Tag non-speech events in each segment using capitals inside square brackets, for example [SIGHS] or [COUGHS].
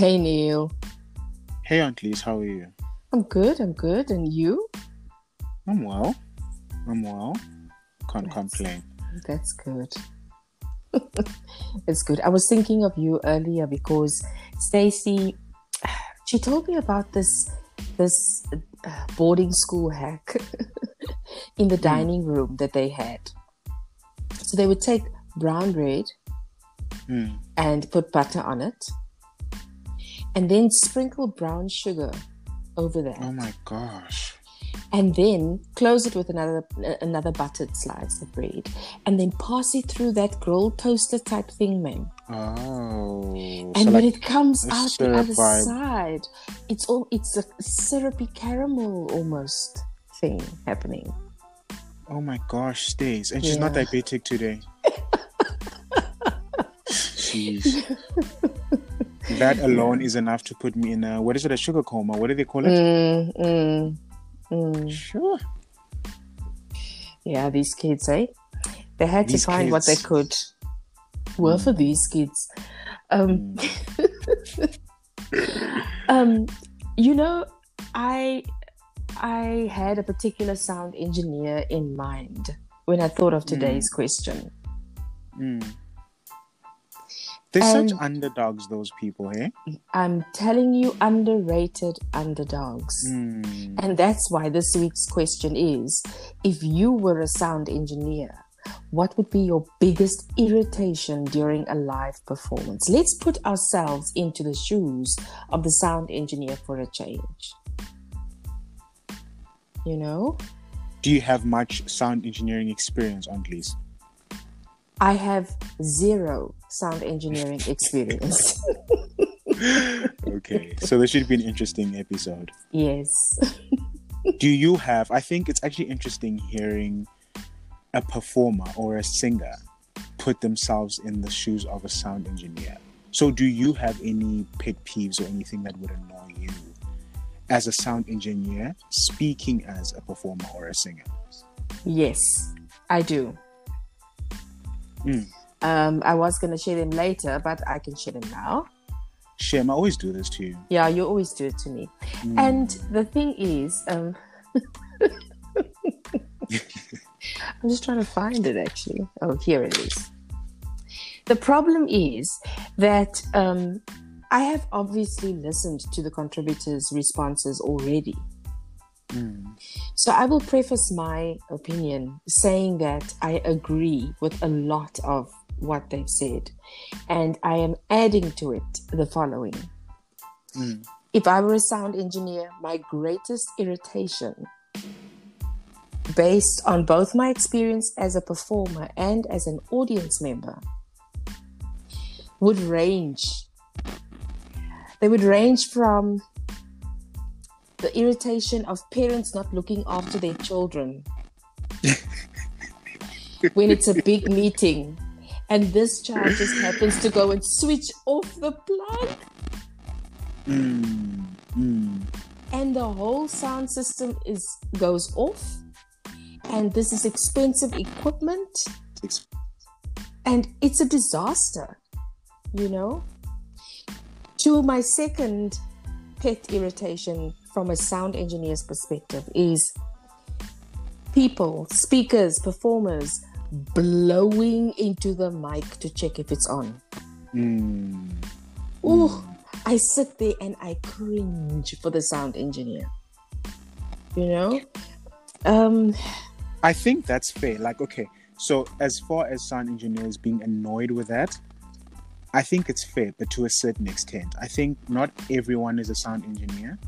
Hey Neil. Hey Aunt Lise, how are you? I'm good, I'm good. And you? I'm well. I'm well. Can't That's- complain. That's good. [LAUGHS] it's good. I was thinking of you earlier because Stacy, [SIGHS] she told me about this this uh, boarding school hack [LAUGHS] in the dining room that they had. So they would take brown bread Mm. and put butter on it, and then sprinkle brown sugar over that. Oh my gosh. and then close it with another another buttered slice of bread and then pass it through that grill toaster type thing man Oh. and so when like, it comes out the other vibe. side it's all it's a syrupy caramel almost thing happening oh my gosh, Stace. And she's not diabetic today. [LAUGHS] Jeez. That [LAUGHS] alone is enough to put me in a what is it, a sugar coma? What do they call it? mm, mm, mm. Sure. yeah these kids eh they had These to find what they kids. could well for these kids um [LAUGHS] um you know i i had a particular sound engineer in mind when i thought of today's question They're such underdogs, those people, eh? i'm telling you underrated underdogs Mm. and that's why this week's question is if you were a sound engineer what would be your biggest irritation during a live performance let's put ourselves into the shoes of the sound engineer for a change you know Do you have much sound engineering experience, Aunt Lise? I have zero sound engineering experience. [LAUGHS] okay, so this should be an interesting episode. yes. Do you have? I think it's actually interesting hearing a performer or a singer put themselves in the shoes of a sound engineer. So, do you have any pet peeves or anything that would annoy you as a sound engineer speaking as a performer or a singer? Yes, I do. Mm. Um, I was going to share them later, but I can share them now. Shem, I always do this to you. Yeah, you always do it to me. Mm. And the thing is, um, [LAUGHS] I'm just trying to find it actually. Oh, here it is. The problem is that um, I have obviously listened to the contributors' responses already. Mm. So I will preface my opinion saying that I agree with a lot of what they've said. And I am adding to it the following. Mm. If I were a sound engineer, my greatest irritation, based on both my experience as a performer and as an audience member, would range. They would range from the irritation of parents not looking after their children when it's a big meeting and this child just happens to go and switch off the plug Mm. Mm. and the whole sound system is goes off and this is expensive equipment and it's a disaster you know to my second pet irritation from a sound engineer's perspective is people speakers performers blowing into the mic to check if it's on Mm. Ooh, I sit there and I cringe for the sound engineer. You know? Um I think that's fair. Like, okay, so as far as sound engineers being annoyed with that, I think it's fair, but to a certain extent. I think not everyone is a sound engineer.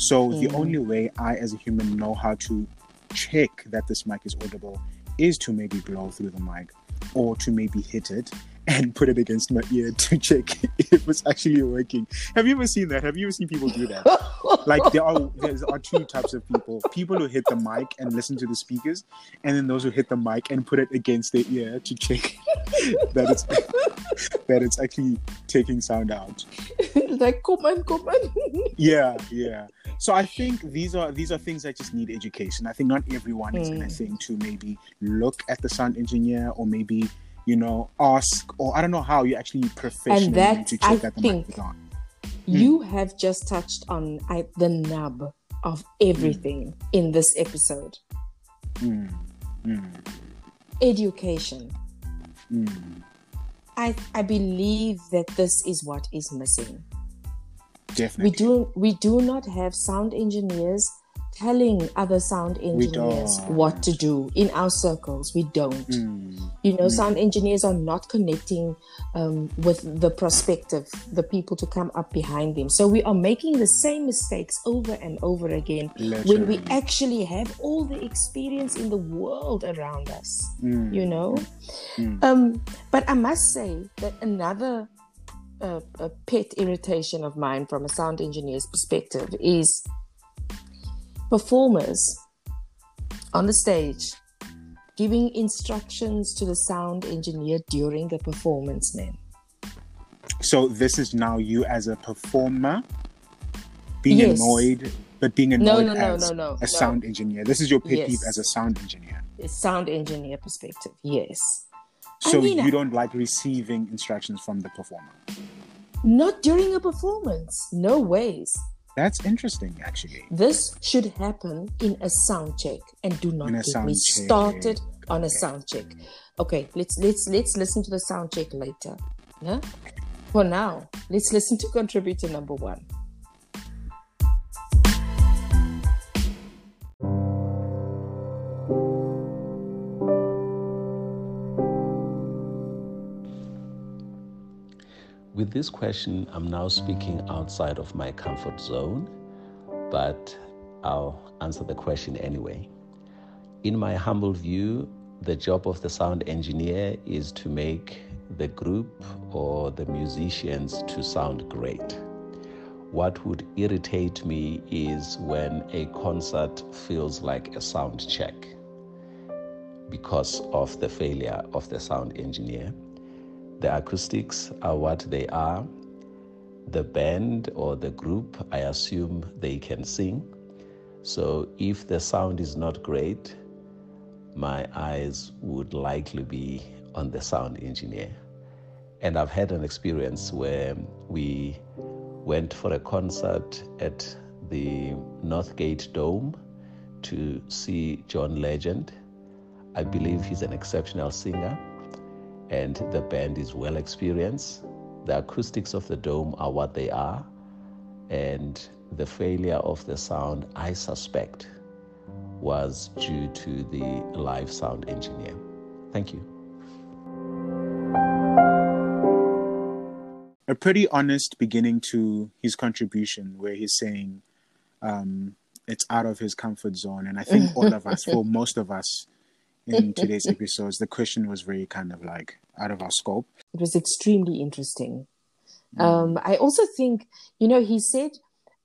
So the Mm. only way I, as a human, know how to check that this mic is audible is to maybe blow through the mic or to maybe hit it and put it against my ear [LAUGHS] to check if it was actually working. Have you ever seen that? Have you ever seen people do that? like there are there are two types of people people who hit the mic and listen to the speakers and then those who hit the mic and put it against their ear to check [LAUGHS] that it's [LAUGHS] that it's actually taking sound out like come on, come on. yeah yeah so i think these are these are things that just need education i think not everyone is going to Mm. think to maybe look at the sound engineer or maybe you know ask or i don't know how you actually professionally that, to check I that the think- mic is on You have just touched on I, the nub of everything in this episode Mm. Mm. education. Mm. I, I believe that this is what is missing. Definitely. We do we do not have sound engineers telling other sound engineers what to do in our circles. We don't. Mm. You know, sound engineers are not connecting um, with the prospective, the people to come up behind them. So we are making the same mistakes over and over again when we actually have all the experience in the world around us. Mm. You know, Mm. um, but I must say that another uh, a pet irritation of mine from a sound engineer's perspective is performers on the stage giving instructions to the sound engineer during the performance, man. So this is now you as a performer being Yes. annoyed, but being annoyed no, no, as no, no, a no. sound engineer. This is your pet peeve as a sound engineer. A sound engineer perspective, yes. I So mean, you don't like receiving instructions from the performer. Not during a performance. No ways. That's interesting, actually. This should happen in a sound check and do not get me check. started on a sound check. Okay, let's let's let's listen to the sound check later. Yeah? For now, let's listen to contributor number one. With this question, I'm now speaking outside of my comfort zone, but I'll answer the question anyway. In my humble view, the job of the sound engineer is to make the group or the musicians to sound great. What would irritate me is when a concert feels like a sound check because of the failure of the sound engineer. The acoustics are what they are. The band or the group, I assume they can sing. So if the sound is not great, my eyes would likely be on the sound engineer. And I've had an experience where we went for a concert at the Northgate Dome to see John Legend. I believe he's an exceptional singer and the band is well experienced. The acoustics of the dome are what they are, and the failure of the sound, I suspect, was due to the live sound engineer. Thank you. A pretty honest beginning to his contribution, where he's saying um, it's out of his comfort zone. And I think all of us, [LAUGHS] for most of us in today's episodes, the question was very kind of like out of our scope. It was extremely interesting. Um, I also think, you know, he said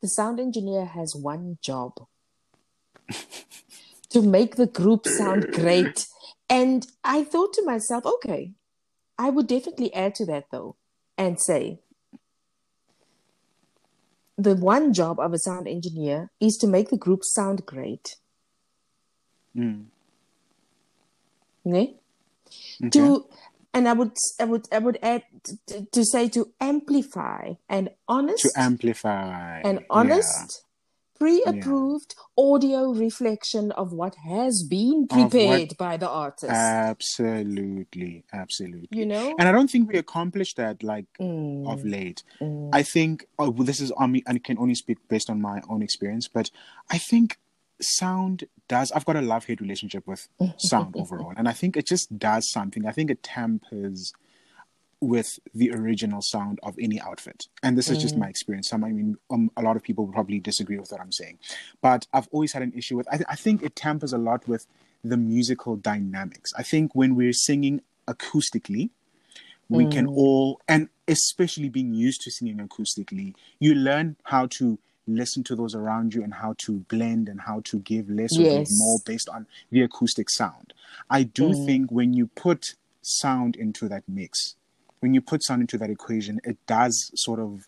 the sound engineer has one job [LAUGHS] to make the group sound great. And I thought to myself, okay, I would definitely add to that though and say the one job of a sound engineer is to make the group sound great. Mm. Ne? Okay. to and i would i would i would add to, to say to amplify and honest to amplify and Yeah. honest pre-approved audio reflection of what has been Of what- prepared by the artist Absolutely, absolutely. you know And I don't think we accomplished that like Mm, of late. mm. I think oh, well, this is on me, and I can only speak based on my own experience, but I think sound does. I've got a love hate relationship with [LAUGHS] sound overall, and I think it just does something. I think it tampers with the original sound of any outfit, and this is just my experience. Some, I mean, um, a lot of people will probably disagree with what I'm saying, but I've always had an issue with. I, I think it tampers a lot with the musical dynamics. I think when we're singing acoustically, we can all and especially being used to singing acoustically you learn how to listen to those around you and how to blend and how to give less or give more based on the acoustic sound i do think when you put sound into that mix when you put sound into that equation it does sort of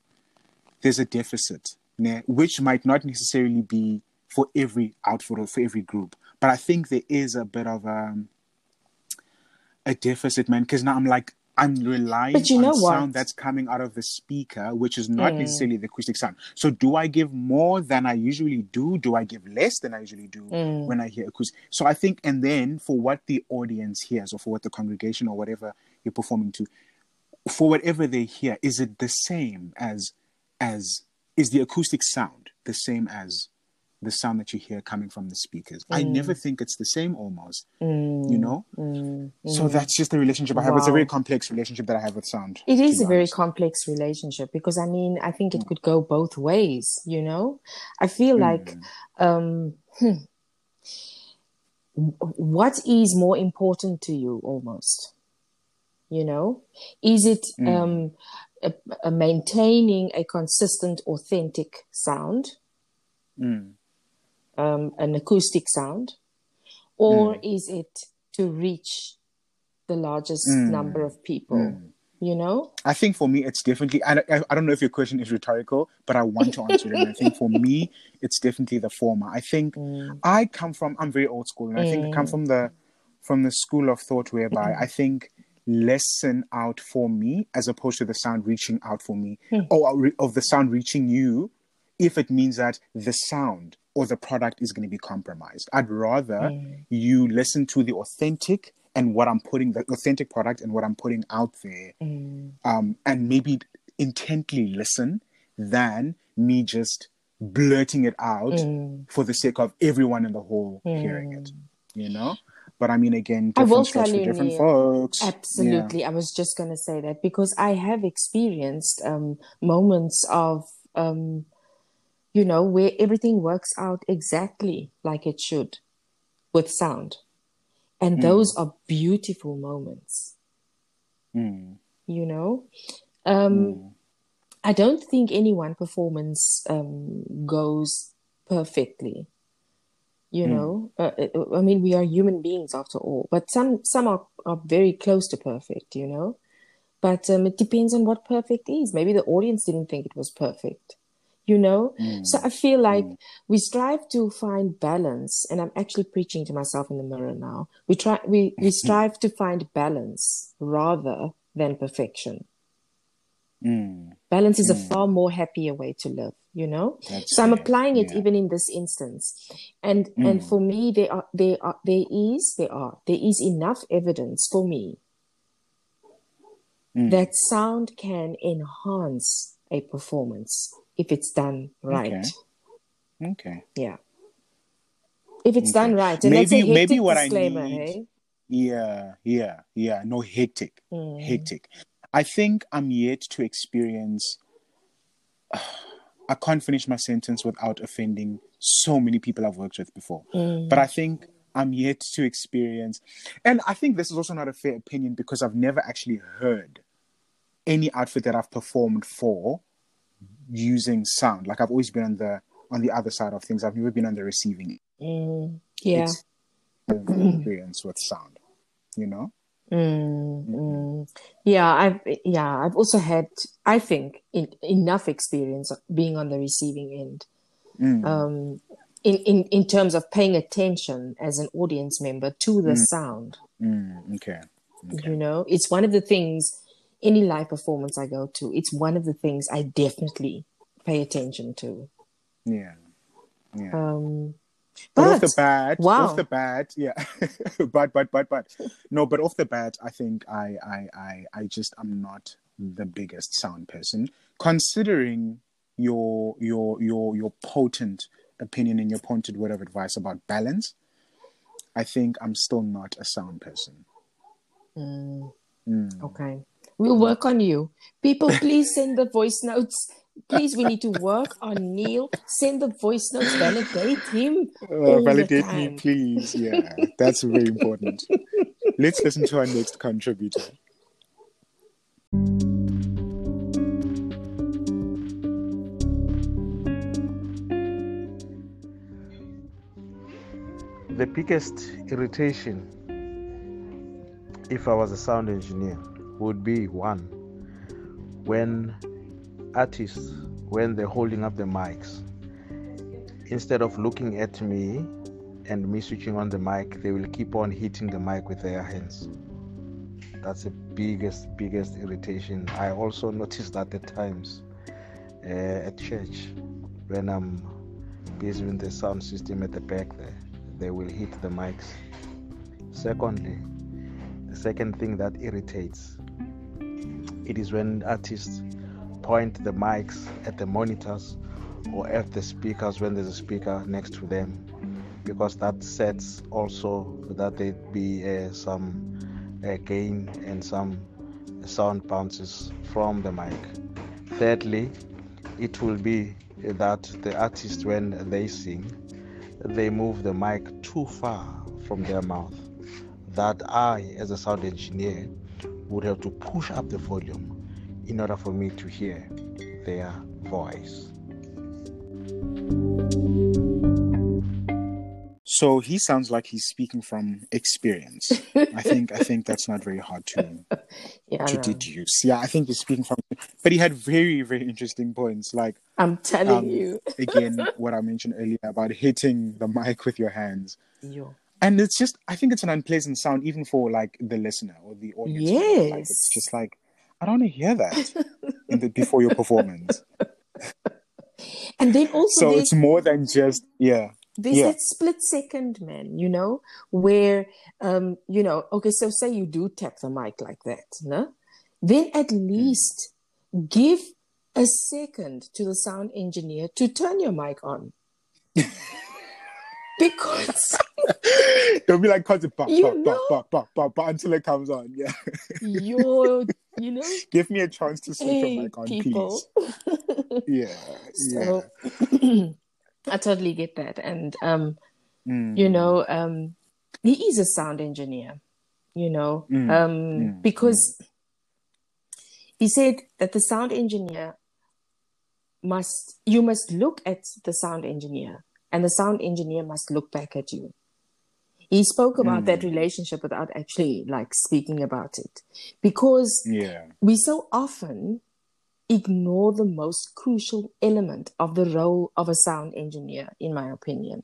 there's a deficit which might not necessarily be for every outfit or for every group but i think there is a bit of um a deficit, man. Because now I'm like, I'm relying But you on know what? sound that's coming out of the speaker, which is not Mm. necessarily the acoustic sound. So, do I give more than I usually do? Do I give less than I usually do Mm. when I hear acoustic? So, I think, and then for what the audience hears, or for what the congregation, or whatever you're performing to, for whatever they hear, is it the same as as is the acoustic sound the same as the sound that you hear coming from the speakers? I Mm. never think it's the same, almost. Mm, You know. mm, So mm. that's just the relationship I have. It's a very complex relationship that I have with sound. It is a very complex relationship because I mean, I think it could go both ways, you know? I feel like, Mm. um, hmm, what is more important to you almost? You know, is it Mm. um, a, a maintaining a consistent, authentic sound, Mm. Um, an acoustic sound, or Mm. is it to reach the largest Mm. number of people? Mm. You know? I think for me, it's definitely. I, I, I don't know if your question is rhetorical, but I want to answer it. I think for me, [LAUGHS] it's definitely the former. I think Mm. I come from. I'm very old school, and I think I come Mm. from the from the school of thought whereby I think lesson out for me as opposed to the sound reaching out for me, Hmm. or of the sound reaching you, if it means that the sound or the product is going to be compromised. I'd rather Mm. you listen to the authentic and what I'm putting, the authentic product and what I'm putting out there, Mm. um, and maybe intently listen than me just blurting it out Mm. for the sake of everyone in the hall hearing it, you know? But I mean, again, I will different strokes for you, different Neil, folks. Yeah. Absolutely. I was just going to say that because I have experienced um, moments of, um, you know, where everything works out exactly like it should with sound. And Mm. those are beautiful moments, Mm, you know? Um, mm, I don't think any one performance um, goes perfectly. You Mm. know, uh, uh, I mean, we are human beings after all, but some some are, are very close to perfect. You know, but um, it depends on what perfect is. Maybe the audience didn't think it was perfect. You know, mm, so I feel like Mm. we strive to find balance, and I'm actually preaching to myself in the mirror now. We try we we [LAUGHS] strive to find balance rather than perfection. mm. Balance is a Mm. far more happier way to live, you know? That's So I'm fair. applying it Yeah. even in this instance. And and Mm. for me there are there are there is there are there is enough evidence for me Mm. that sound can enhance a performance if it's done right. Okay. Okay. Yeah. If it's Okay. done right. And Maybe- maybe what I need- hey? Yeah, yeah, yeah. No, hectic. Mm. hectic. I think I'm yet to experience. [SIGHS] I can't finish my sentence without offending so many people I've worked with before. Mm. But I think I'm yet to experience, and I think this is also not a fair opinion because I've never actually heard any outfit that I've performed for using sound. Like I've always been on the on the other side of things. I've never been on the receiving Mm. Yeah. ex- experience with sound. You know. Mm, mm. Yeah, I've yeah, I've also had I think in, enough experience of being on the receiving end. Mm. Um, in, in in terms of paying attention as an audience member to the Mm. sound. Mm, okay. Okay. You know, it's one of the things any live performance I go to. It's one of the things I definitely pay attention to. Yeah. Yeah. Um, But, off the bat, wow. off the bat, yeah. [LAUGHS] but but but but no, but off the bat, I think I I I I just I'm not the biggest sound person. Considering your your your your potent opinion and your pointed word of advice about balance, I think I'm still not a sound person. Mm, Mm. okay, we'll work on you. People, please send the voice notes. Please, we need to work on Neil. Send the voice notes. Validate him. Uh, validate me, please. Yeah, that's very important. Let's listen to our next contributor. The biggest irritation, if I was a sound engineer, would be one when artists, when they're holding up the mics, instead of looking at me and me switching on the mic, they will keep on hitting the mic with their hands. That's the biggest, biggest irritation. I also noticed that at times uh, at church when I'm busy with the sound system at the back there, they will hit the mics. Secondly, the second thing that irritates it is when artists point the mics at the monitors or at the speakers when there's a speaker next to them because that sets also that there be uh, some uh, gain and some sound bounces from the mic. Thirdly, it will be that the artist when they sing they move the mic too far from their mouth that i as a sound engineer would have to push up the volume in order for me to hear their voice So he sounds like he's speaking from experience. I think I think that's not very hard to [LAUGHS] Yeah, to deduce. Yeah, I think he's speaking from but he had very, very interesting points. Like I'm telling um, you. again, [LAUGHS] what I mentioned earlier about hitting the mic with your hands. Yo. And it's just I think it's an unpleasant sound even for like the listener or the audience. member. Like, it's just like I don't want to hear that [LAUGHS] in the, before your performance. [LAUGHS] And then also So it's more than just yeah. there's yeah. that split second, man, you know, where um, you know, okay, so say you do tap the mic like that, no? Then at Hmm. least give a second to the sound engineer to turn your mic on. [LAUGHS] because [LAUGHS] It'll be like You bop, know- bop, bop, bop, bop, bop, until it comes on. Yeah. [LAUGHS] you're, you know, Give me a chance to switch hey, your mic on, people. please. [LAUGHS] Yeah. So [CLEARS THROAT] I totally get that. And um. Mm. you know, um, he is a sound engineer, you know, Mm, um, mm, because he said that the sound engineer must, you must look at the sound engineer and the sound engineer must look back at you. He spoke about Mm. that relationship without actually like speaking about it because Yeah. we so often ignore the most crucial element of the role of a sound engineer, in my opinion.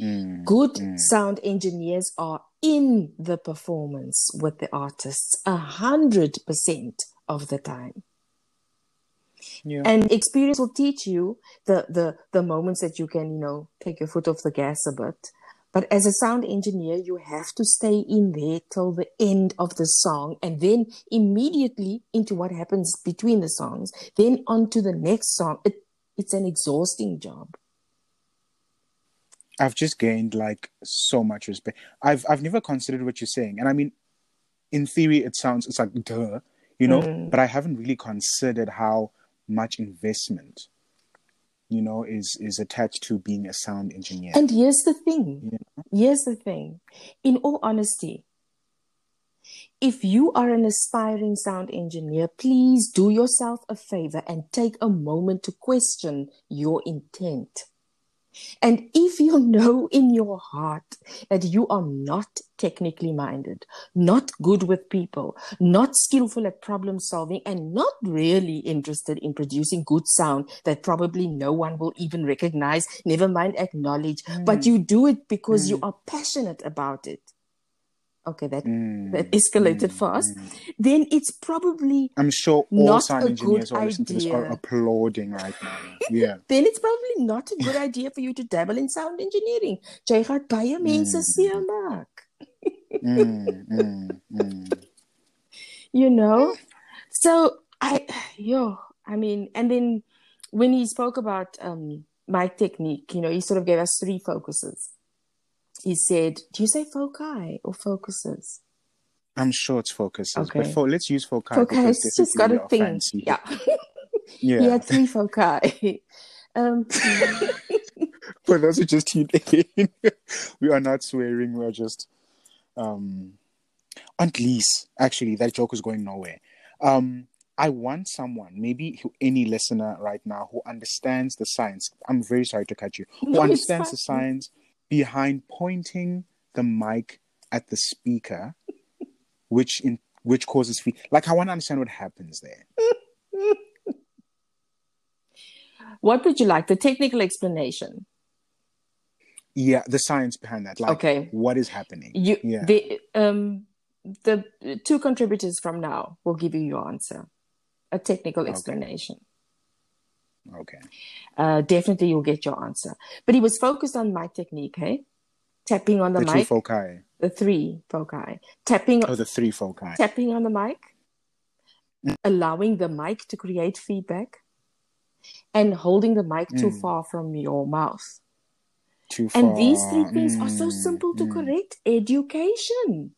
Mm, Good mm. sound engineers are in the performance with the artists a hundred percent of the time. Yeah. And experience will teach you the, the the moments that you can, you know, take your foot off the gas a bit. But as a sound engineer, you have to stay in there till the end of the song and then immediately into what happens between the songs, then on to the next song. It, it's an exhausting job. I've just gained like so much respect. I've I've never considered what you're saying, and I mean, in theory, it sounds it's like duh, you know. Mm. But I haven't really considered how much investment, you know, is is attached to being a sound engineer. And here's the thing. Yeah. Here's the thing. In all honesty, if you are an aspiring sound engineer, please do yourself a favor and take a moment to question your intent. And if you know in your heart that you are not technically minded, not good with people, not skillful at problem solving, and not really interested in producing good sound that probably no one will even recognize, never mind acknowledge, but hmm. you do it because you hmm. are passionate about it. Okay, that, Mm, that escalated mm, fast. mm. Then it's probably I'm sure all Not sound a engineers good who listen to this are idea. applauding right now. [LAUGHS] Yeah. then it's probably not a good idea for you to dabble in sound engineering. Jy gaan baie mense Mm. seermaak, Mm, mm, mm. [LAUGHS] you know? So I yo, I mean, and then when he spoke about um mic technique, you know, he sort of gave us three focuses. He said, do you say foci or focuses? I'm sure it's focuses, but Okay. for let's use foci. Foci has just got a thing. fancy. Yeah. [LAUGHS] yeah. he had three foci. [LAUGHS] um [LAUGHS] For those who just tuned in, we are not swearing. We are just um Aunt Lise. Actually, that joke is going nowhere. Um, I want someone, maybe who, any listener right now, who understands the science. I'm very sorry to cut you. Who No, understands the science behind pointing the mic at the speaker, which in which causes feed. Like, I want to understand what happens there. what would you like? The technical explanation. Yeah, the science behind that. Like, Okay. what is happening? You Yeah. the um the two contributors from now will give you your answer, a technical explanation. Okay. Uh, definitely, you'll get your answer. But he was focused on mic technique, hey? Tapping on the, The two mic, foci. the three foci, tapping, Oh, the three foci. tapping on the mic, Mm. allowing the mic to create feedback, and holding the mic too Mm. far from your mouth. Too far. And these three things are so Mm, simple to mm. correct. Education.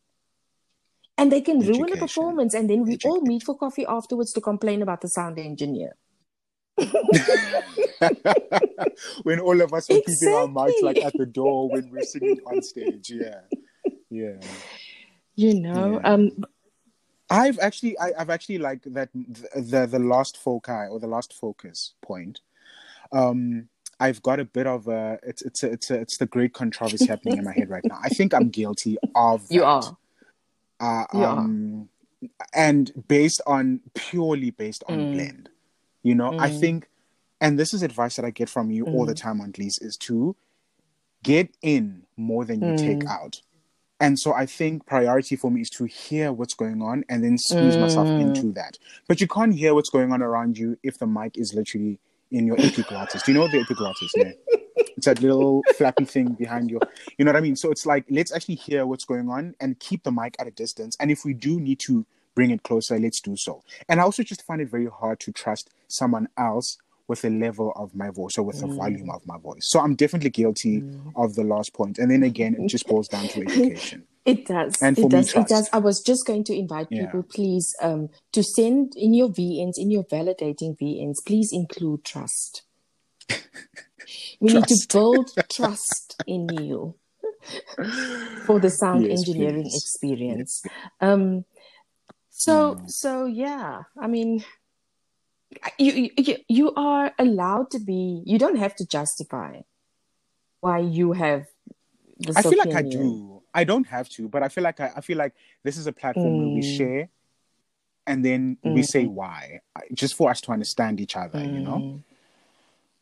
And they can ruin a performance. And then we all meet for coffee afterwards to complain about the sound engineer. [LAUGHS] when all of us were keeping our mouths like at the door when we're singing on stage. Yeah. Yeah. You know, Yeah. um, I've actually, I, I've actually like that the the last foci or the last focus point. Um, I've got a bit of a it's it's a, it's a, it's the great controversy happening in my head right now. I think I'm guilty of [LAUGHS] you that. are. Uh, You are. um, and based on purely based on Mm. blend, you know, I Mm. think, and this is advice that I get from you all the Mm. time on Glees is to get in more than you take Mm. out. And so I think priority for me is to hear what's going on and then squeeze myself Mm. into that. But you can't hear what's going on around you if the mic is literally in your epiglottis. Do you know the epiglottis? Yeah? It's that little flappy thing behind you. you know what I mean? So it's like, let's actually hear what's going on and keep the mic at a distance. And if we do need to bring it closer, let's do so. And I also just find it very hard to trust someone else with the level of my voice or with the Mm. volume of my voice. So I'm definitely guilty of the last point. And then again, it just boils down to [LAUGHS] education. It does. And for it me, does. It trust. does. I was just going to invite Yeah. people, please, um, to send in your VNs, in your validating VNs, please include trust. [LAUGHS] We need to build trust in you [LAUGHS] for the sound Yes, engineering please. experience. Um, so, Mm. so yeah, I mean, you, you you are allowed to be. You don't have to justify why you have. I feel like I do. I don't have to, but I feel like I, I feel like this is a platform where we Mm. share and then we Mm. say why, just for us to understand each other, you know? Mm.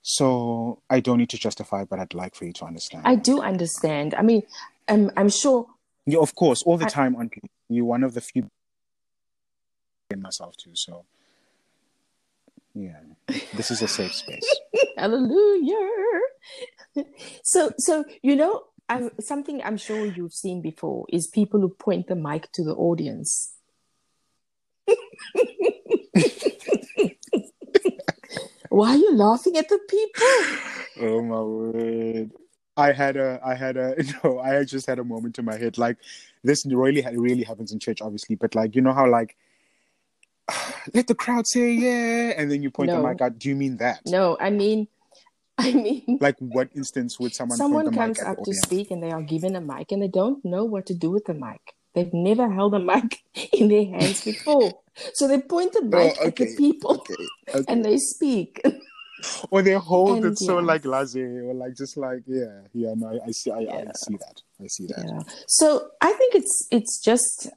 So I don't need to justify, but I'd like for you to understand. I do understand. I mean, I'm, I'm sure. Yeah, of course, all the I- time, Auntie. You're one of the few myself too, so yeah. This is a safe space. [LAUGHS] Hallelujah. so, so you know, I'm, something I'm sure you've seen before is people who point the mic to the audience. [LAUGHS] Why are you laughing at the people? Oh my word. I had a, I had a, [LAUGHS] no, I just had a moment in my head. Like, this really, really happens in church, obviously, but like, you know how, like, [SIGHS] let the crowd say yeah, and then you point No. the mic out. Do you mean that? No, I mean, [LAUGHS] I mean, Like, what instance would someone, someone point the comes up to speak and they are given a mic and they don't know what to do with the mic. They've never held a mic [LAUGHS] in their hands before. So they point the oh, mic Oh, at the people okay, okay. and they speak. [LAUGHS] or they hold And it so like laissez, or like just like yeah, yeah. No, I, I see, I, I see that. I see that. Yeah. So I think it's it's just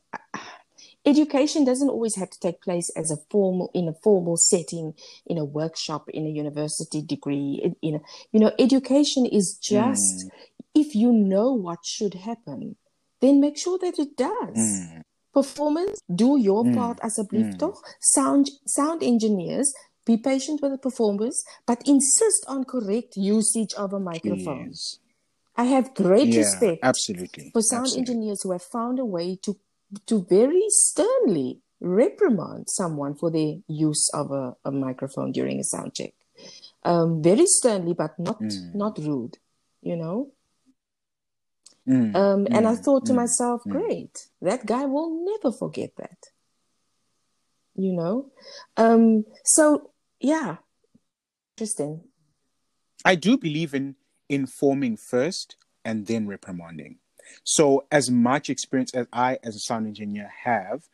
education doesn't always have to take place as a formal in a formal setting in a workshop in a university degree in, in a, you know education is just if you know what should happen then make sure that it does Mm. performance do your Mm. part as a toch sound sound engineers be patient with the performers but insist on correct usage of a microphone Please. i have great Yeah, respect absolutely. for sound absolutely. engineers who have found a way to to very sternly reprimand someone for their use of a, a microphone during a sound check. Um, very sternly, but not Mm. not rude, you know. Mm, Um, and I mm, thought to mm, myself, mm. great, that guy will never forget that. You know, um, so yeah, interesting. I do believe in informing first and then reprimanding. So, as much experience as I, as a sound engineer, have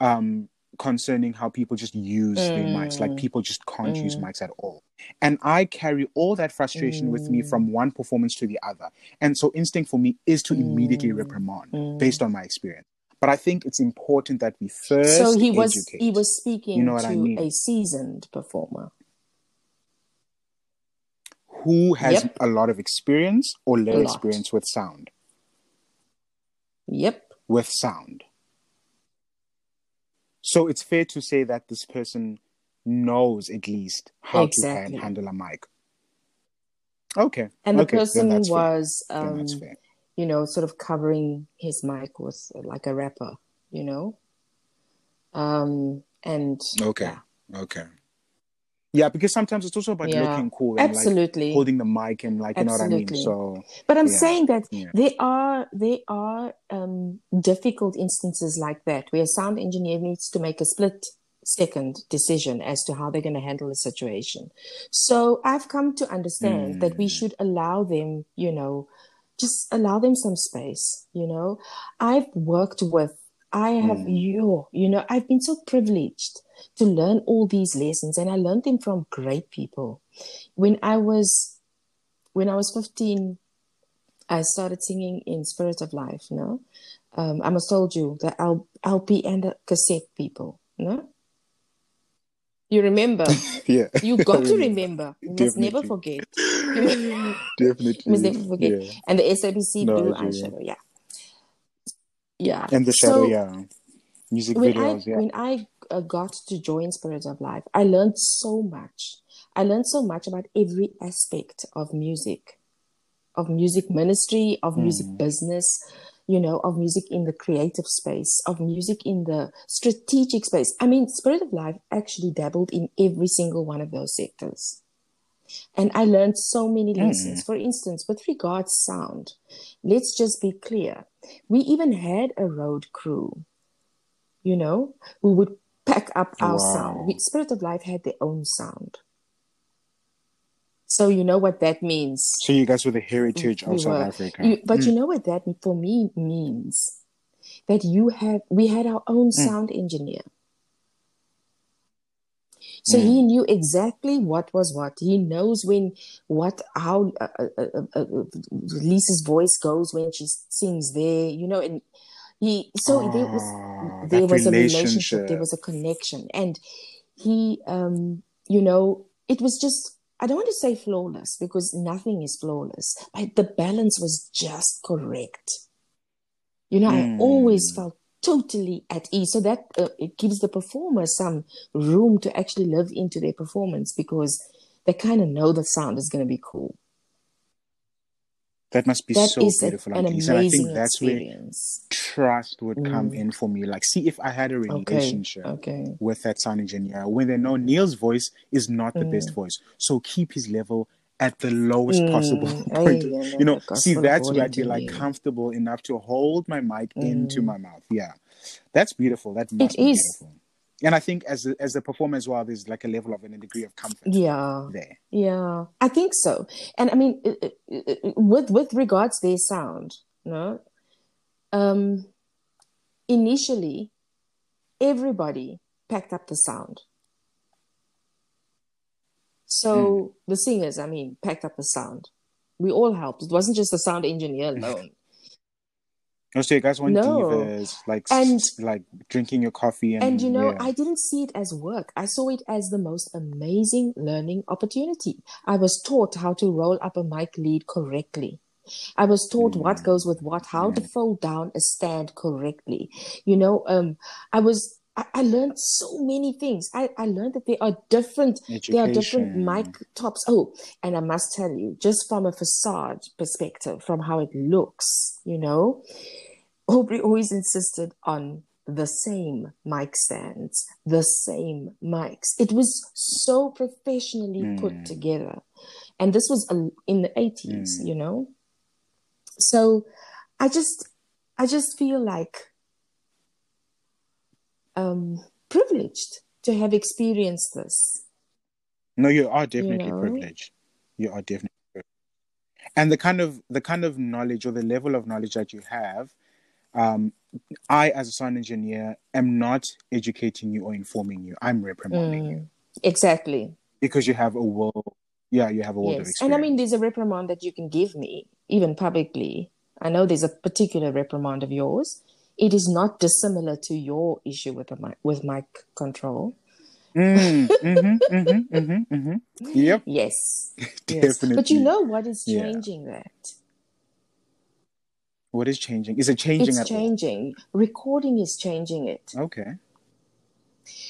um, concerning how people just use their mics, like Mm. people just can't use Mm. mics at all. And I carry all that frustration with me Mm. from one performance to the other. And so, instinct for me is to immediately Mm. reprimand Mm. based on my experience. But I think it's important that we first So he was educate. he was speaking You know to I mean? a seasoned performer. who has Yep. a lot of experience or little experience with sound. Yep. With sound. So it's fair to say that this person knows at least how Exactly. to handle a mic. Okay. And the okay, person was, um, you know, sort of covering his mic with like a rapper, you know. Um, and Okay. yeah, Okay. Yeah, because sometimes it's also about Yeah. looking cool and like absolutely. holding the mic and like you know what I mean. So But I'm Yeah, saying that yeah. there are there are um, difficult instances like that where a sound engineer needs to make a split second decision as to how they're going to handle a situation. So I've come to understand that we Mm. should allow them, you know, just allow them some space. You know, I've worked with. I have Mm. you, you know, I've been so privileged to learn all these lessons, and I learned them from great people. When I was when I was 15, I started singing in Spirit of Life, no? Um, I must told you the L- LP and the cassette people, no? You remember? [LAUGHS] yeah. You got to remember. You must never forget. Definitely. [LAUGHS] [LAUGHS] You must never forget. Yeah. And the SABC No, Blue. Eyeshadow, yeah. Yeah. And the shadow, So, yeah. Music when videos, I yeah. when I uh, got to join Spirit of Life, I learned so much. I learned so much about every aspect of music, of music ministry, of music Mm. business, you know, of music in the creative space, of music in the strategic space. I mean, Spirit of Life actually dabbled in every single one of those sectors. And I learned so many Mm. lessons. For instance, with regards sound, let's just be clear. We even had a road crew, you know, who would pack up our Wow. sound. We, Spirit of Life had their own sound. So you know what that means. So you guys were the heritage of We South were- Africa. You, but Mm. you know what that for me means? That you have, we had our own Mm. sound engineer. So he knew exactly what was what. He knows when, what, how uh, uh, uh, uh, uh, Lisa's voice goes when she sings there, you know, and he, so there was, Ah, there was a relationship, relationship. there was a connection. And he, um, you know, it was just, I don't want to say flawless because nothing is flawless, but the balance was just correct. You know, I Mm. always felt totally at ease. So that uh, it gives the performer some room to actually live into their performance because they kind of know the sound is going to be cool. That must be That so a- beautiful. an Antiques. And I amazing think that's where trust would come Mm. in for me. Like, see if I had a Okay. relationship Okay. with that sound engineer, when they know Neil's voice is not the Mm. best voice, so keep his level at the lowest Mm. [LAUGHS] possible Ay, point. yeah, You know, see, that's where I'd be like comfortable enough to hold my mic into Mm. my mouth. Yeah, that's beautiful. That must It be is. beautiful. And I think as a, as a performer as well, there's like a level of and a degree of comfort Yeah. there. Yeah, I think so. And I mean, it- it- it- with with regards their sound, no, um, initially, everybody packed up the sound. So the singers, I mean, packed up the sound. We all helped. It wasn't just the sound engineer [LAUGHS] alone. Oh, so you guys want No. divas, like And- like drinking your coffee and, And you know, yeah. I didn't see it as work. I saw it as the most amazing learning opportunity. I was taught how to roll up a mic lead correctly. I was taught what goes with what, how to fold down a stand correctly. You know, um, I was, I, I learned so many things. I, I learned that there are different, there are different mic tops. Oh, and I must tell you, just from a facade perspective, from how it looks, you know, Aubrey always insisted on the same mic stands, the same mics. It was so professionally put Mm. together. And this was in the 80s, Mm. you know? So I just, I just feel like um, privileged to have experienced this. No, you are definitely know? privileged. You are definitely. And the kind of the kind of knowledge or the level of knowledge that you have, um, I as a sound engineer am not educating you or informing you. I'm reprimanding you Mm, exactly. because you have a world. Yeah, you have a world of experience. And I mean, there's a reprimand that you can give me, even publicly. I know there's a particular reprimand of yours. It is not dissimilar to your issue with the mic, with mic control. Mm, [LAUGHS] mhm, mhm, mhm, mhm. Yep, Yes. [LAUGHS] yes. definitely. But you know what is Yeah. changing that? what is changing? Is it changing It's changing. Recording is changing it. Okay.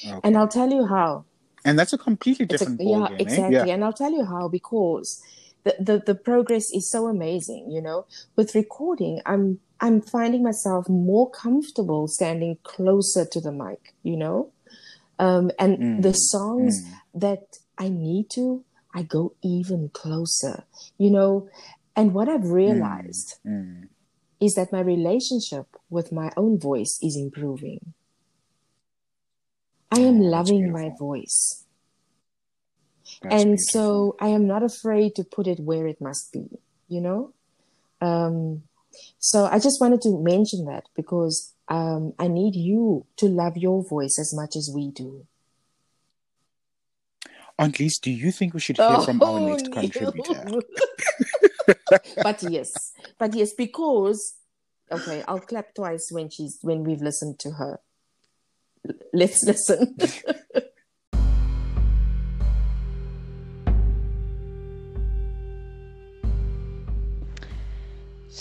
Okay. And I'll tell you how. And that's a completely It's a- different yeah, ballgame. eh? exactly. Yeah. And I'll tell you how because the, the the progress is so amazing. You know, with recording, I'm I'm finding myself more comfortable standing closer to the mic. You know, um, and Mm, the songs mm. that I need to, I go even closer. You know, and what I've realized Mm. is that my relationship with my own voice is improving. I am Oh, loving my voice. That's and beautiful. so I am not afraid to put it where it must be, you know? Um, so I just wanted to mention that because um, I need you to love your voice as much as we do. Aunt Lise, do you think we should hear from our Oh, next no. [LAUGHS] contributor? [LAUGHS] but yes, but yes, because okay, I'll clap twice when she's when we've listened to her. Let's listen. [LAUGHS]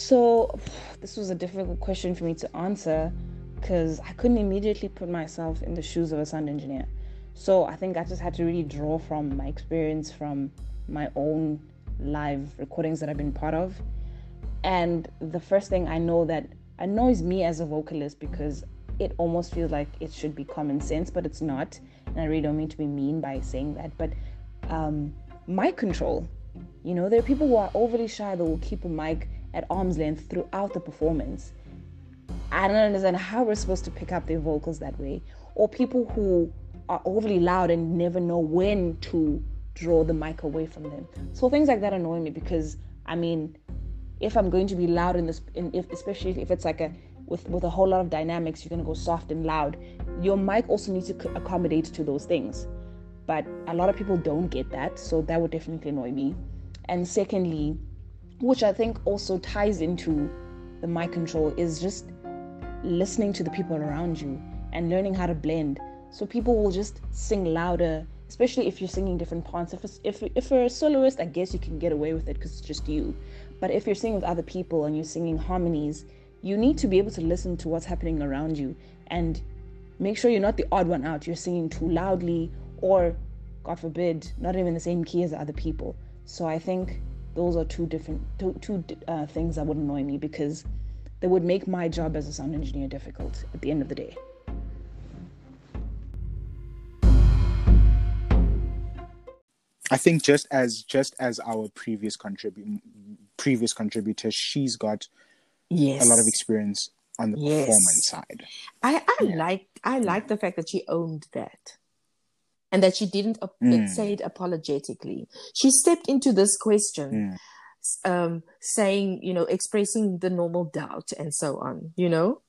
So, [SIGHS] this was a difficult question for me to answer because I couldn't immediately put myself in the shoes of a sound engineer. So, I think I just had to really draw from my experience from my own live recordings that I've been part of. And the first thing I know that annoys me as a vocalist because it almost feels like it should be common sense, but it's not. And I really don't mean to be mean by saying that, but um, mic control. You know, there are people who are overly shy that will keep a mic at arm's length throughout the performance. I don't understand how we're supposed to pick up their vocals that way. Or people who are overly loud and never know when to draw the mic away from them. So things like that annoy me because I mean, if I'm going to be loud in this, in, if, especially if it's like a with with a whole lot of dynamics, you're gonna go soft and loud. Your mic also needs to accommodate to those things, but a lot of people don't get that, so that would definitely annoy me. And secondly, which I think also ties into the mic control, is just listening to the people around you and learning how to blend. So people will just sing louder, especially if you're singing different parts. If if if you're a soloist, I guess you can get away with it because it's just you. But if you're singing with other people and you're singing harmonies, you need to be able to listen to what's happening around you and make sure you're not the odd one out. You're singing too loudly or, God forbid, not even the same key as other people. So I think those are two different two, two uh, things that would annoy me because they would make my job as a sound engineer difficult at the end of the day. I think just as just as our previous contribute previous contributor, she's got yes. a lot of experience on the Yes. performance side. I, I Yeah. like I like the fact that she owned that. And that she didn't Mm. say it apologetically. She stepped into this question Mm. um, saying, you know, expressing the normal doubt and so on, you know?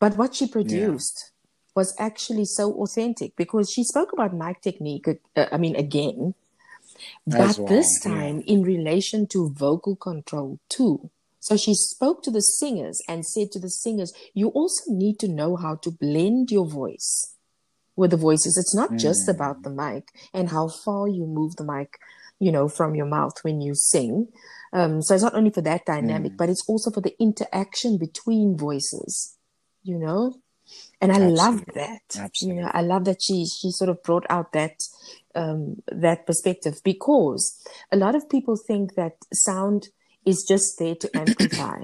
But what she produced was actually so authentic because she spoke about mic technique, uh, I mean, again, but well, this yeah. time in relation to vocal control too. So she spoke to the singers and said to the singers, you also need to know how to blend your voice with the voices. It's not just Mm. about the mic and how far you move the mic, you know, from your mouth when you sing. Um, so it's not only for that dynamic, Mm. but it's also for the interaction between voices, you know? And I love Absolutely. that. You Absolutely. know, I love that she she sort of brought out that um, that perspective because a lot of people think that sound is just there to [COUGHS] amplify.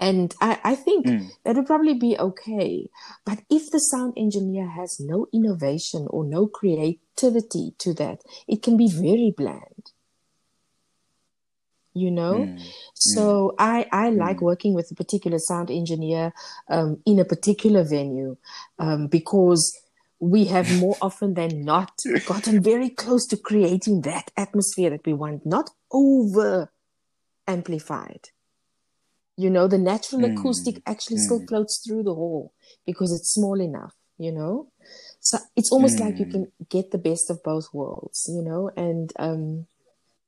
And I, I think Mm. that would probably be okay. But if the sound engineer has no innovation or no creativity to that, it can be very bland. You know? Mm. So I, I like working with a particular sound engineer um, in a particular venue um, because we have more [LAUGHS] often than not gotten very close to creating that atmosphere that we want, not over amplified. You know, the natural Mm, acoustic actually still mm. floats through the hall because it's small enough, you know? So it's almost like you Mm. can get the best of both worlds, you know? And um,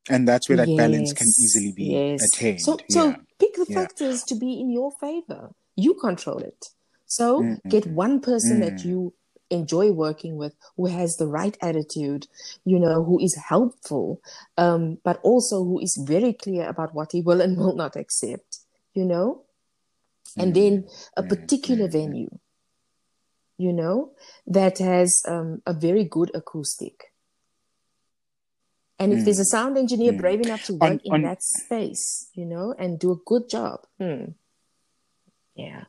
And that's where that balance can easily be yes. attained. So, so yeah. pick the yeah. factors to be in your favor. You control it. So Mm, get one person that mm. you enjoy working with, who has the right attitude, you know, who is helpful, um, but also who is very clear about what he will and will not accept. You know, and Mm, then a mm, particular mm, mm. venue. you know, that has um, a very good acoustic. And if Mm. there's a sound engineer Mm. brave enough to On- work in on- that space, you know, and do a good job, hmm. yeah.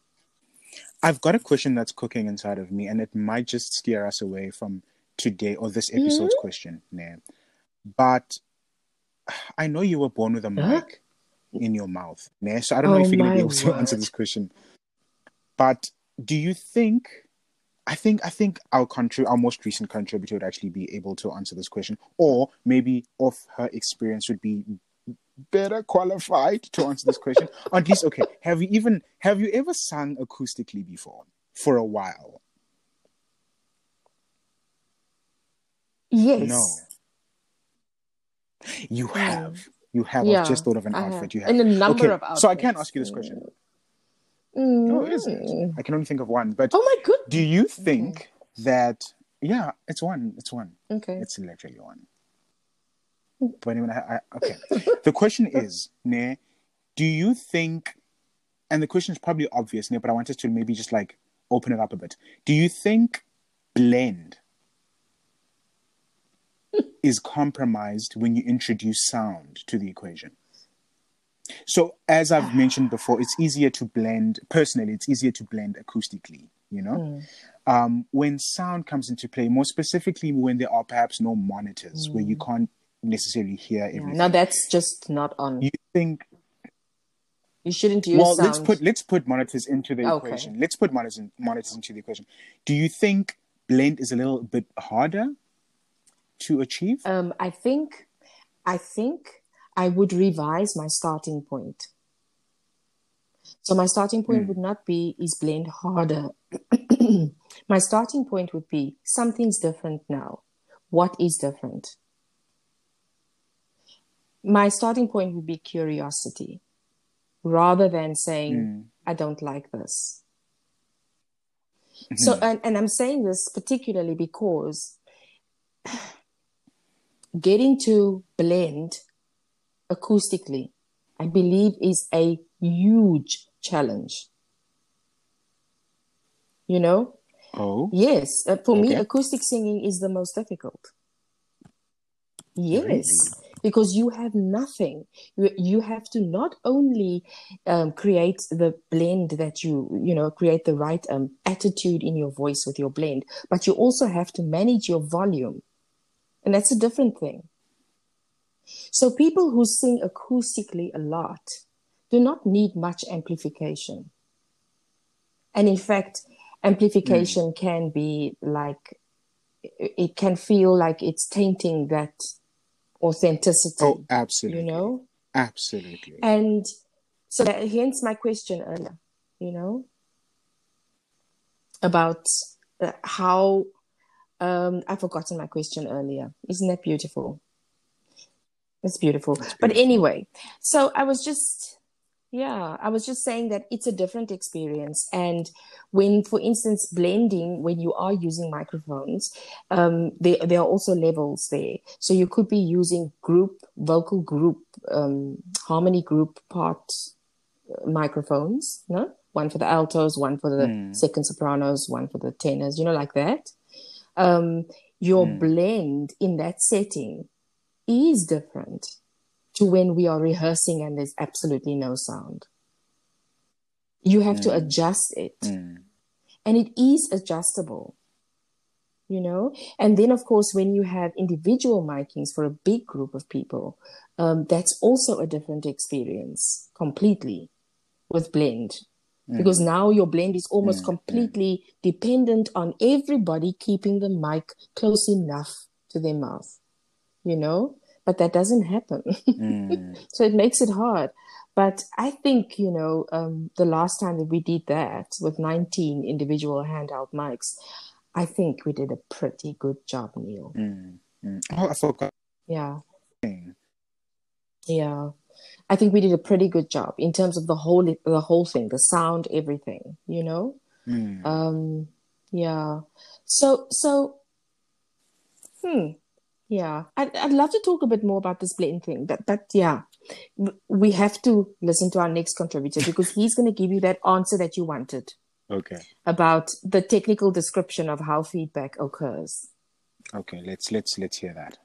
I've got a question that's cooking inside of me, and it might just steer us away from today or this episode's Mm-hmm. question, Nair. But [SIGHS] I know you were born with a Huh? In your mouth, so I don't know Oh if you're going to be able to [LAUGHS] answer this question. But do you think? I think I think our country, our most recent contributor, would actually be able to answer this question, or maybe of her experience would be better qualified to answer this question. Or [LAUGHS] at least, okay, have you even have you ever sung acoustically before for a while? Yes. No. You have. You have. Yeah, I've just thought of an outfit. You have. In a number okay, of So I can't ask you this question. Mm. No, is it? I can only think of one. But Oh my good. do you think that? Yeah, it's one. It's one. Okay. It's literally one. But anyway, I, I, okay. the question [LAUGHS] is, Ne, do you think? And the question is probably obvious, Ne, but I want us to maybe just like open it up a bit. Do you think blend [LAUGHS] is compromised when you introduce sound to the equation? So, as I've mentioned before, it's easier to blend. Personally, it's easier to blend acoustically. You know, um, when sound comes into play, more specifically when there are perhaps no monitors where you can't necessarily hear everything. Now that's just not on. you think? You shouldn't use Well, sound. let's put let's put monitors into the Okay. equation. Let's put monitors in, monitors into the equation. Do you think blend is a little bit harder to achieve? Um, I think, I think I would revise my starting point. So my starting point Hmm. would not be is blend harder. [CLEARS THROAT] my starting point would be something's different now. What is different? My starting point would be curiosity, rather than saying Hmm. I don't like this. So, and, and I'm saying this particularly because getting to blend acoustically, I believe, is a huge challenge. You know? Oh, Yes. Uh, for me, acoustic singing is the most difficult. Yes. Really? Because you have nothing. You, you have to not only um, create the blend that you, you know, create the right um, attitude in your voice with your blend, but you also have to manage your volume. And that's a different thing. So people who sing acoustically a lot do not need much amplification. And in fact, amplification can be like, it it can feel like it's tainting that authenticity, oh, absolutely. you know? absolutely. And so that, hence my question earlier, you know, about uh, how, um, I've forgotten my question earlier. Isn't that beautiful? It's beautiful. But beautiful. anyway, so I was just, yeah, I was just saying that it's a different experience. And when, for instance, blending, when you are using microphones, um, there, there are also levels there. So you could be using group, vocal group, um, harmony group part uh, microphones, no? One for the altos, one for the second sopranos, one for the tenors, you know, like that. Um, your blend in that setting is different to when we are rehearsing and there's absolutely no sound. You have to adjust it. Mm. And it is adjustable, you know? And then, of course, when you have individual micings for a big group of people, um, that's also a different experience completely with blend. Because now your blend is almost completely dependent on everybody keeping the mic close enough to their mouth, you know? But that doesn't happen. Mm. [LAUGHS] so it makes it hard. But I think, you know, um, the last time that we did that with 19 individual handheld mics, I think we did a pretty good job, Neil. Mm. Mm. Oh, I forgot. Yeah. Yeah. I think we did a pretty good job in terms of the whole the whole thing, the sound, everything, you know? Mm. Um yeah. So so hmm. Yeah. I'd I'd love to talk a bit more about this blend thing. But but yeah. We have to listen to our next contributor [LAUGHS] because he's gonna give you that answer that you wanted. Okay. about the technical description of how feedback occurs. Okay. Let's let's let's hear that.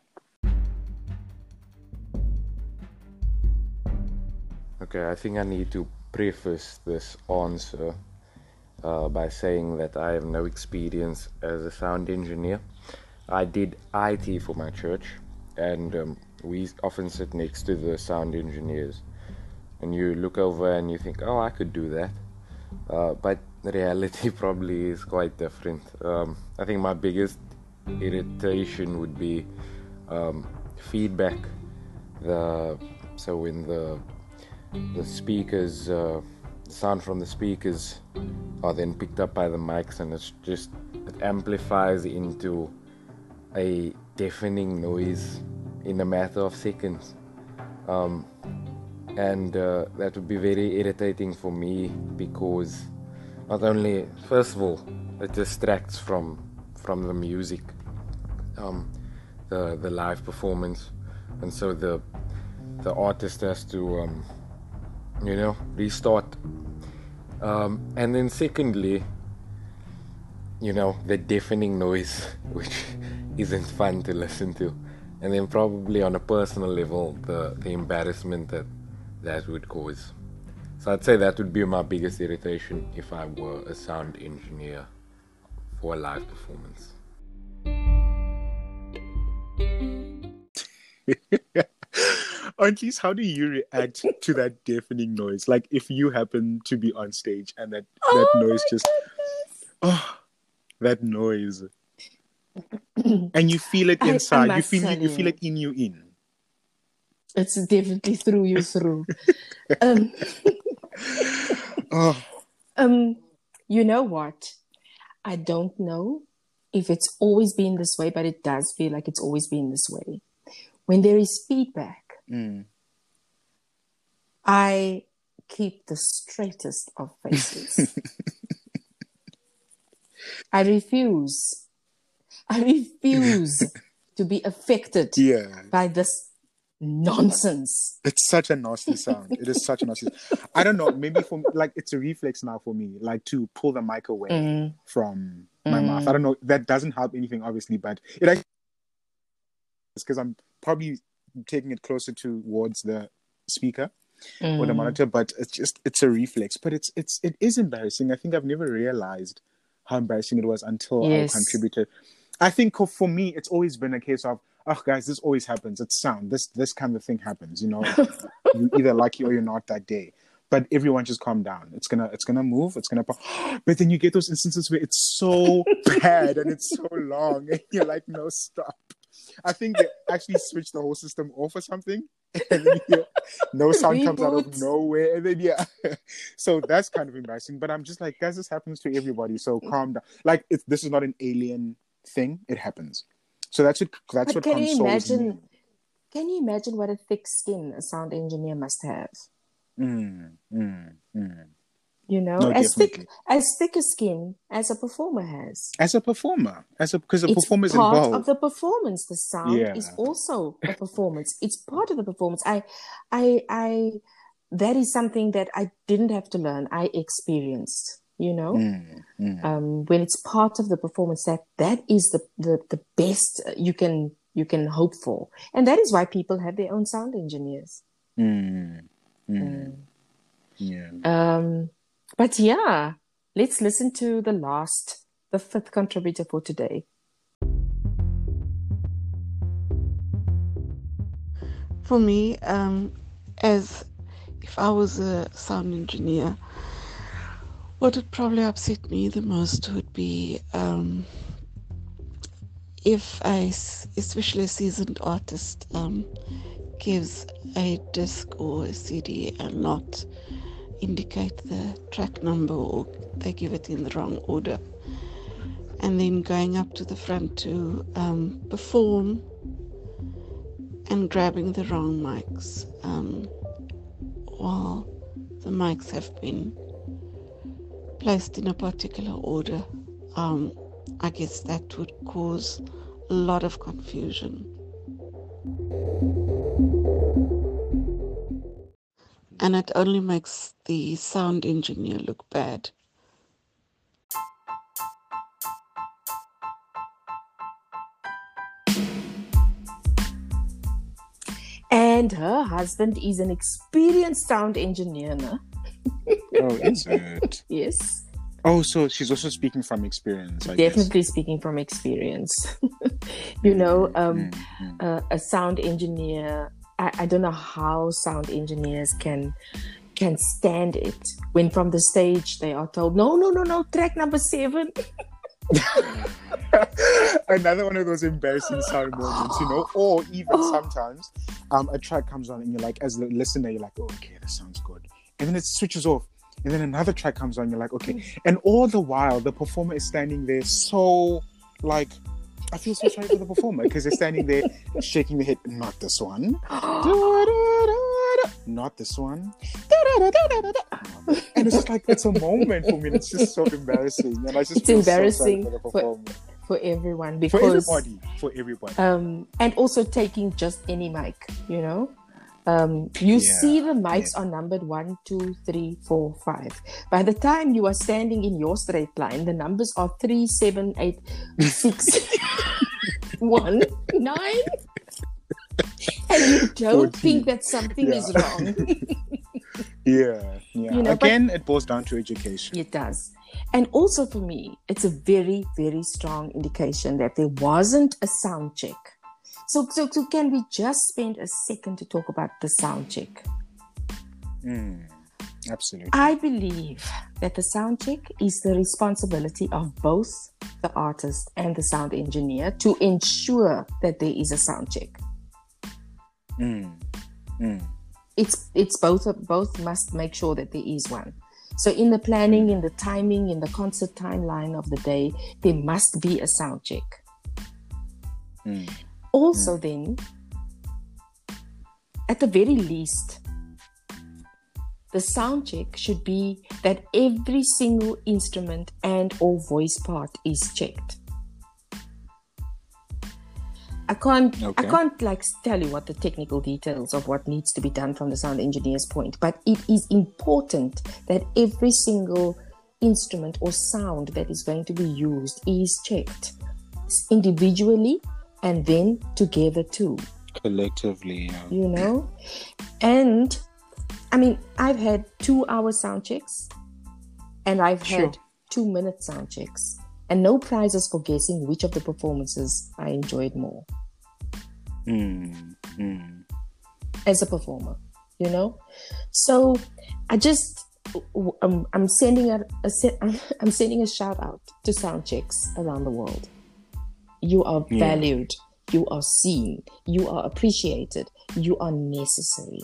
Okay, I think I need to preface this answer uh, by saying that I have no experience as a sound engineer. I did IT for my church, and um, we often sit next to the sound engineers. And you look over and you think, oh, I could do that. Uh, but reality [LAUGHS] probably is quite different. Um, I think my biggest irritation would be um, feedback. The so when the the speakers, uh, the sound from the speakers, are then picked up by the mics, and it's just it amplifies into a deafening noise in a matter of seconds. Um, and uh, that would be very irritating for me because not only first of all it distracts from from the music um, the the live performance and so the the artist has to um, you know restart. Um, and then secondly you know the deafening noise [LAUGHS] which isn't fun to listen to. And then probably on a personal level the the embarrassment that that would cause. So i'd say that would be my biggest irritation if i were a sound engineer for a live performance [LAUGHS] or at least how do you react to that deafening noise? Like if you happen to be on stage and that that Oh noise just oh that noise. And you feel it I- I inside. You feel tell you feel it in you in. It's definitely through you through. [LAUGHS] um, oh. um, you know what? I don't know if it's always been this way, but it does feel like it's always been this way. When there is feedback, mm. I keep the straightest of faces. [LAUGHS] I refuse. I refuse [LAUGHS] to be affected yeah by this nonsense. it's such a nasty sound it is such a nasty i don't know maybe for like it's a reflex now for me like to pull the mic away Mm. from my Mm. mouth i don't know that doesn't help anything obviously but it actually because i'm probably taking it closer towards the speaker or the Mm. monitor but it's just it's a reflex. But it's it's it is embarrassing. I think i've never realized how embarrassing it was until Yes. i contributed. I think for me it's always been a case of oh guys this always happens. It's sound. This this kind of thing happens you know? [LAUGHS] You either lucky or you're not that day. But everyone just calm down. It's gonna it's gonna move. It's gonna [GASPS] but then you get those instances where it's so [LAUGHS] bad and it's so long and you're like no stop i think they actually [LAUGHS] switched the whole system off or something. [LAUGHS] And then no sound comes out of nowhere. And then yeah. [LAUGHS] So that's kind of embarrassing. But i'm just like guys this happens to everybody. So calm down. Like it's this is not an alien thing. It happens. So that's what that's But what can you me imagine? Can you imagine what a thick skin a sound engineer must have? Mm, mm, mm. You know, No, as thick as thick a skin as a performer has. As a performer, as a because it's performer is part involved. of the performance. The sound Yeah. is also a performance. It's part of the performance. I, I, I. That is something that I didn't have to learn. I experienced. You know, Mm, mm. um, when it's part of the performance, that that is the the the best you can you can hope for, and that is why people have their own sound engineers. Mm, mm, yeah. Um, but yeah, let's listen to the last, the fifth contributor for today. For me, um, as if I was a sound engineer, what would probably upset me the most would be um, if a, especially a seasoned artist, um, gives a disc or a CD and not indicate the track number or they give it in the wrong order. And then going up to the front to um, perform and grabbing the wrong mics um, while the mics have been placed in a particular order. Um, I guess that would cause a lot of confusion. and it only makes the sound engineer look bad. And her husband is an experienced sound engineer. No? oh, is it? [LAUGHS] yes. Oh, so she's also speaking from experience. I Definitely guess. speaking from experience. [LAUGHS] you know, um, mm-hmm. uh, a sound engineer I, I don't know how sound engineers can can stand it when from the stage they are told, no, no, no, no, track number seven. [LAUGHS] Another one of those embarrassing sound moments, you know, or even [GASPS] sometimes um, a track comes on and you're like, as the listener, you're like, oh, okay, that sounds good. And then it switches off. And then another track comes on, you're like, okay. And all the while, the performer is standing there so, like, I feel so sorry for the performer because they're standing there shaking their head. Not this one. [GASPS] Not this one. And it's just like, it's a moment for me. It's just so embarrassing. And I just It's feel so embarrassing for for- everyone For everybody. For everybody. um and also taking just any mic you know um you Yeah, see the mics are numbered one two three four five by the time you are standing in your straight line the numbers are three seven eight six [LAUGHS] one nine and you [LAUGHS] don't 14. think that something is wrong [LAUGHS] Yeah, yeah. You know, Again, it boils down to education. It does. And also for me, it's a very, very strong indication that there wasn't a sound check. So, so, so can we just spend a second to talk about the sound check? Mm, absolutely. I believe that the sound check is the responsibility of both the artist and the sound engineer to ensure that there is a sound check. Mm, mm, It's it's both both must make sure that there is one. So in the planning, in the timing, in the concert timeline of the day, there must be a sound check. mm. Also then at the very least the sound check should be that every single instrument and or voice part is checked. I can't i can't like tell you what the technical details of what needs to be done from the sound engineer's point but it is important that every single instrument or sound that is going to be used is checked individually and then together too Collectively, yeah. you know and i mean i've had two hour sound checks and i've Sure. had two minute sound checks and no prizes for guessing which of the performances i enjoyed more Mm, mm. as a performer you know so i just um, i'm sending a, a se- [LAUGHS] i'm sending a shout out to sound checks around the world you are Yeah. valued you are seen you are appreciated you are necessary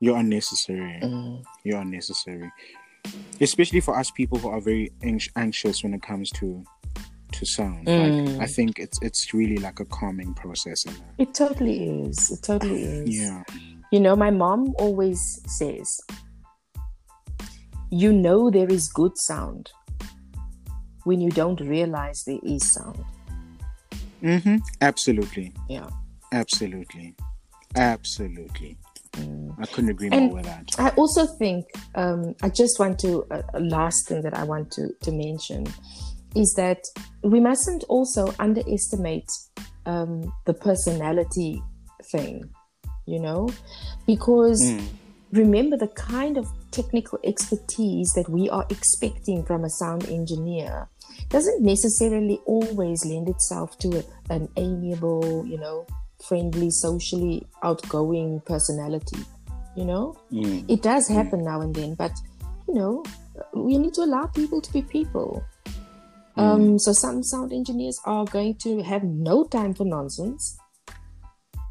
You're unnecessary. Mm. You're unnecessary. Especially for us people who are very anx- anxious when it comes to to sound. Mm. Like, I think it's it's really like a calming process. In that. It totally is. It totally [SIGHS] is. Yeah. You know, my mom always says, you know, there is good sound when you don't realize there is sound. Mm-hmm. Absolutely. Yeah. Absolutely. Absolutely. I couldn't agree And- more with that. I also think, um, I just want to, a last thing that I want to, to mention is that we mustn't also underestimate um, the personality thing, you know, because Mm. remember the kind of technical expertise that we are expecting from a sound engineer doesn't necessarily always lend itself to a, an amiable, you know, friendly, socially outgoing personality. You know, Mm. it does happen now and then, but you know, we need to allow people to be people. Um, so some sound engineers are going to have no time for nonsense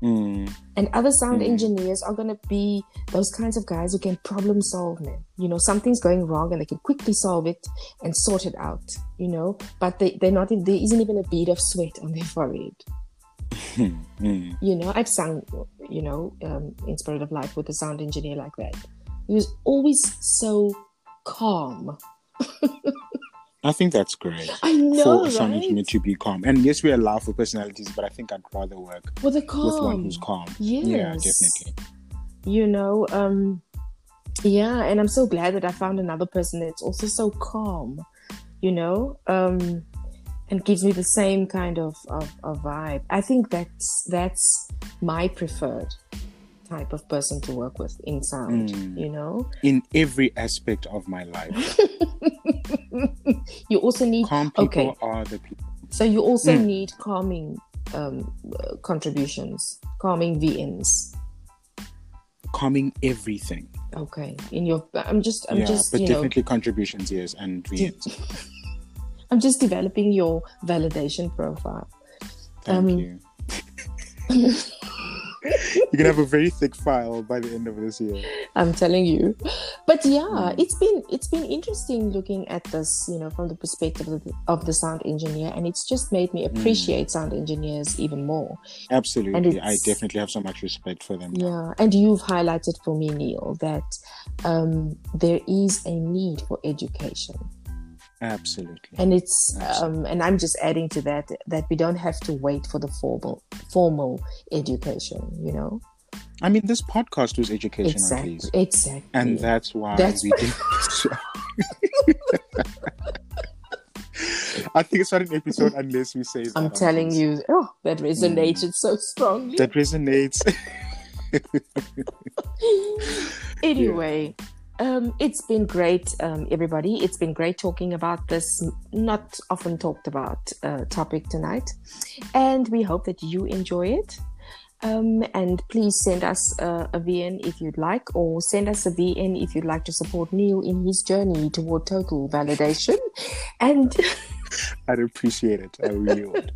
Mm. and other sound Mm. engineers are going to be those kinds of guys who can problem solve man you know something's going wrong and they can quickly solve it and sort it out you know but they, they're not there isn't even a bead of sweat on their [LAUGHS] forehead [LAUGHS] Mm. you know i've sung you know um, in spirit of life with a sound engineer like that he was always so calm [LAUGHS] I think that's great. i know for a sound right engineer to be calm. And yes, we allow for personalities, but I think I'd rather work with a calm with one who's calm. yes Yeah, definitely. you know um yeah and i'm so glad that i found another person that's also so calm you know um and gives me the same kind of, of, of vibe i think that's that's my preferred type of person to work with in sound. Mm. You know, In every aspect of my life, [LAUGHS] [LAUGHS] you also need calm people okay. are the people. So you also Mm. need calming um, uh, contributions, calming VNs. Calming everything. Okay, in your, I'm just, I'm yeah, just, but you know, definitely contributions, yes, and VNs. [LAUGHS] I'm just developing your validation profile. Thank Um, you. [LAUGHS] [LAUGHS] You're gonna have a very thick file by the end of this year. I'm telling you. But yeah, Mm. it's been it's been interesting looking at this, you know, from the perspective of the, of the sound engineer, and it's just made me Mm. appreciate sound engineers even more. Absolutely, I definitely have so much respect for them. now. Yeah, and you've highlighted for me, Neil, that um, there is a need for education, Absolutely. and it's Absolutely. um, and I'm just adding to that that we don't have to wait for the formal formal education, you know. I mean, this podcast was educational, Exactly, please, exactly. and that's why That's we did. [LAUGHS] I think it's not an episode unless we say that. I'm telling you, oh, that resonated so strongly. that resonates. [LAUGHS] [LAUGHS] anyway um it's been great um everybody it's been great talking about this not often talked about uh, topic tonight and we hope that you enjoy it um, and please send us uh, a VN if you'd like, or send us a VN if you'd like to support Neil in his journey toward total validation. And [LAUGHS] I'd appreciate it. I really would.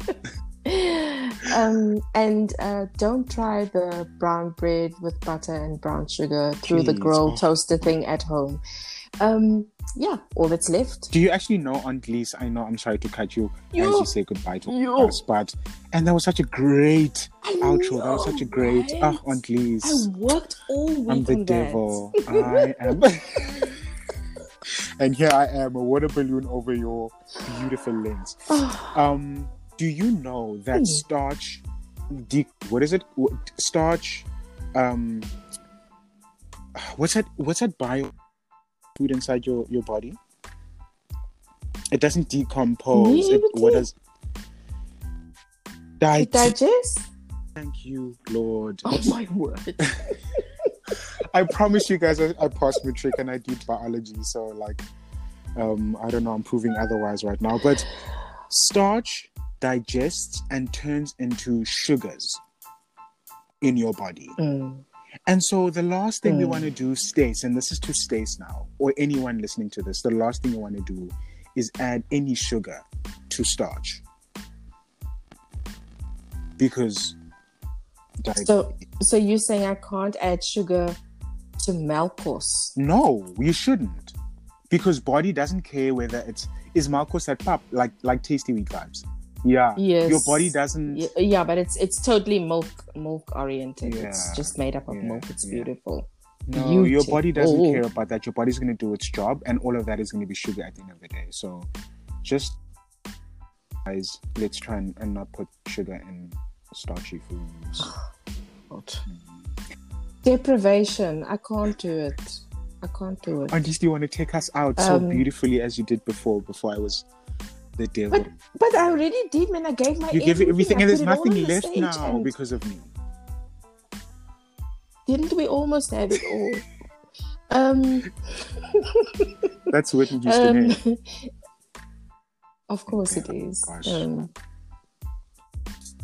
[LAUGHS] um, and uh, don't try the brown bread with butter and brown sugar through the Please. grill Oh. toaster thing at home. Um, yeah, all that's left. Do you actually know Aunt Lise? I know I'm sorry to cut you as you say goodbye to Yo. us, but and that was such a great I outro. that was such a know, great right? ah Aunt Lise. I worked all week I'm the on devil. that. I [LAUGHS] am. [LAUGHS] and here I am, a water balloon over your beautiful lens. [SIGHS] Um, do you know that Hmm. starch? De- what is it? Starch. Um, what's that? What's that bio food inside your your body? It doesn't decompose. It, what does? It Diet. digest? Thank you, Lord. Oh my word. [LAUGHS] I promise you guys, I, I passed matric and I did biology, so like, um, I don't know, I'm proving otherwise right now. But starch digests and turns into sugars in your body, Mm. and so the last thing we Mm. want to do, Stace, and this is to Stace now, or anyone listening to this, the last thing you want to do is add any sugar to starch because. So, so you're saying I can't add sugar to Malcos? No, you shouldn't. Because body doesn't care whether it's is Malcos at pop like like tasty wheat vibes. Yeah. Yes. Your body doesn't Yeah, yeah, but it's it's totally milk milk oriented. It's just made up of Yeah, milk. It's yeah. beautiful. no your body doesn't beautiful. care about that. Your body's gonna do its job and all of that is gonna be sugar at the end of the day. So just guys, let's try and, and not put sugar in starchy foods. [SIGHS] Deprivation. I can't do it. I can't do it. Least you want to take us out so Um, beautifully as you did before, before I was the devil. But but I already did, man. I gave my you give it everything and there's it nothing on the left now and because of me. Didn't we almost have it all? Um, [LAUGHS] That's Whitney Houston. um [LAUGHS] of course it Okay, is. gosh. Um,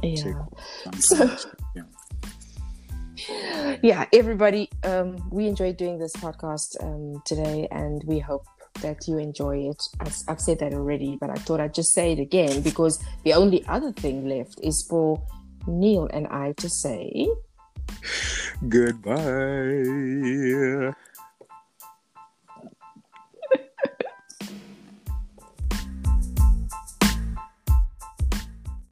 yeah. Say cool. I'm So- Yeah. [LAUGHS] yeah everybody um we enjoyed doing this podcast um today and we hope that you enjoy it I've, I've said that already but i thought i'd just say it again because the only other thing left is for neil and i to say Goodbye.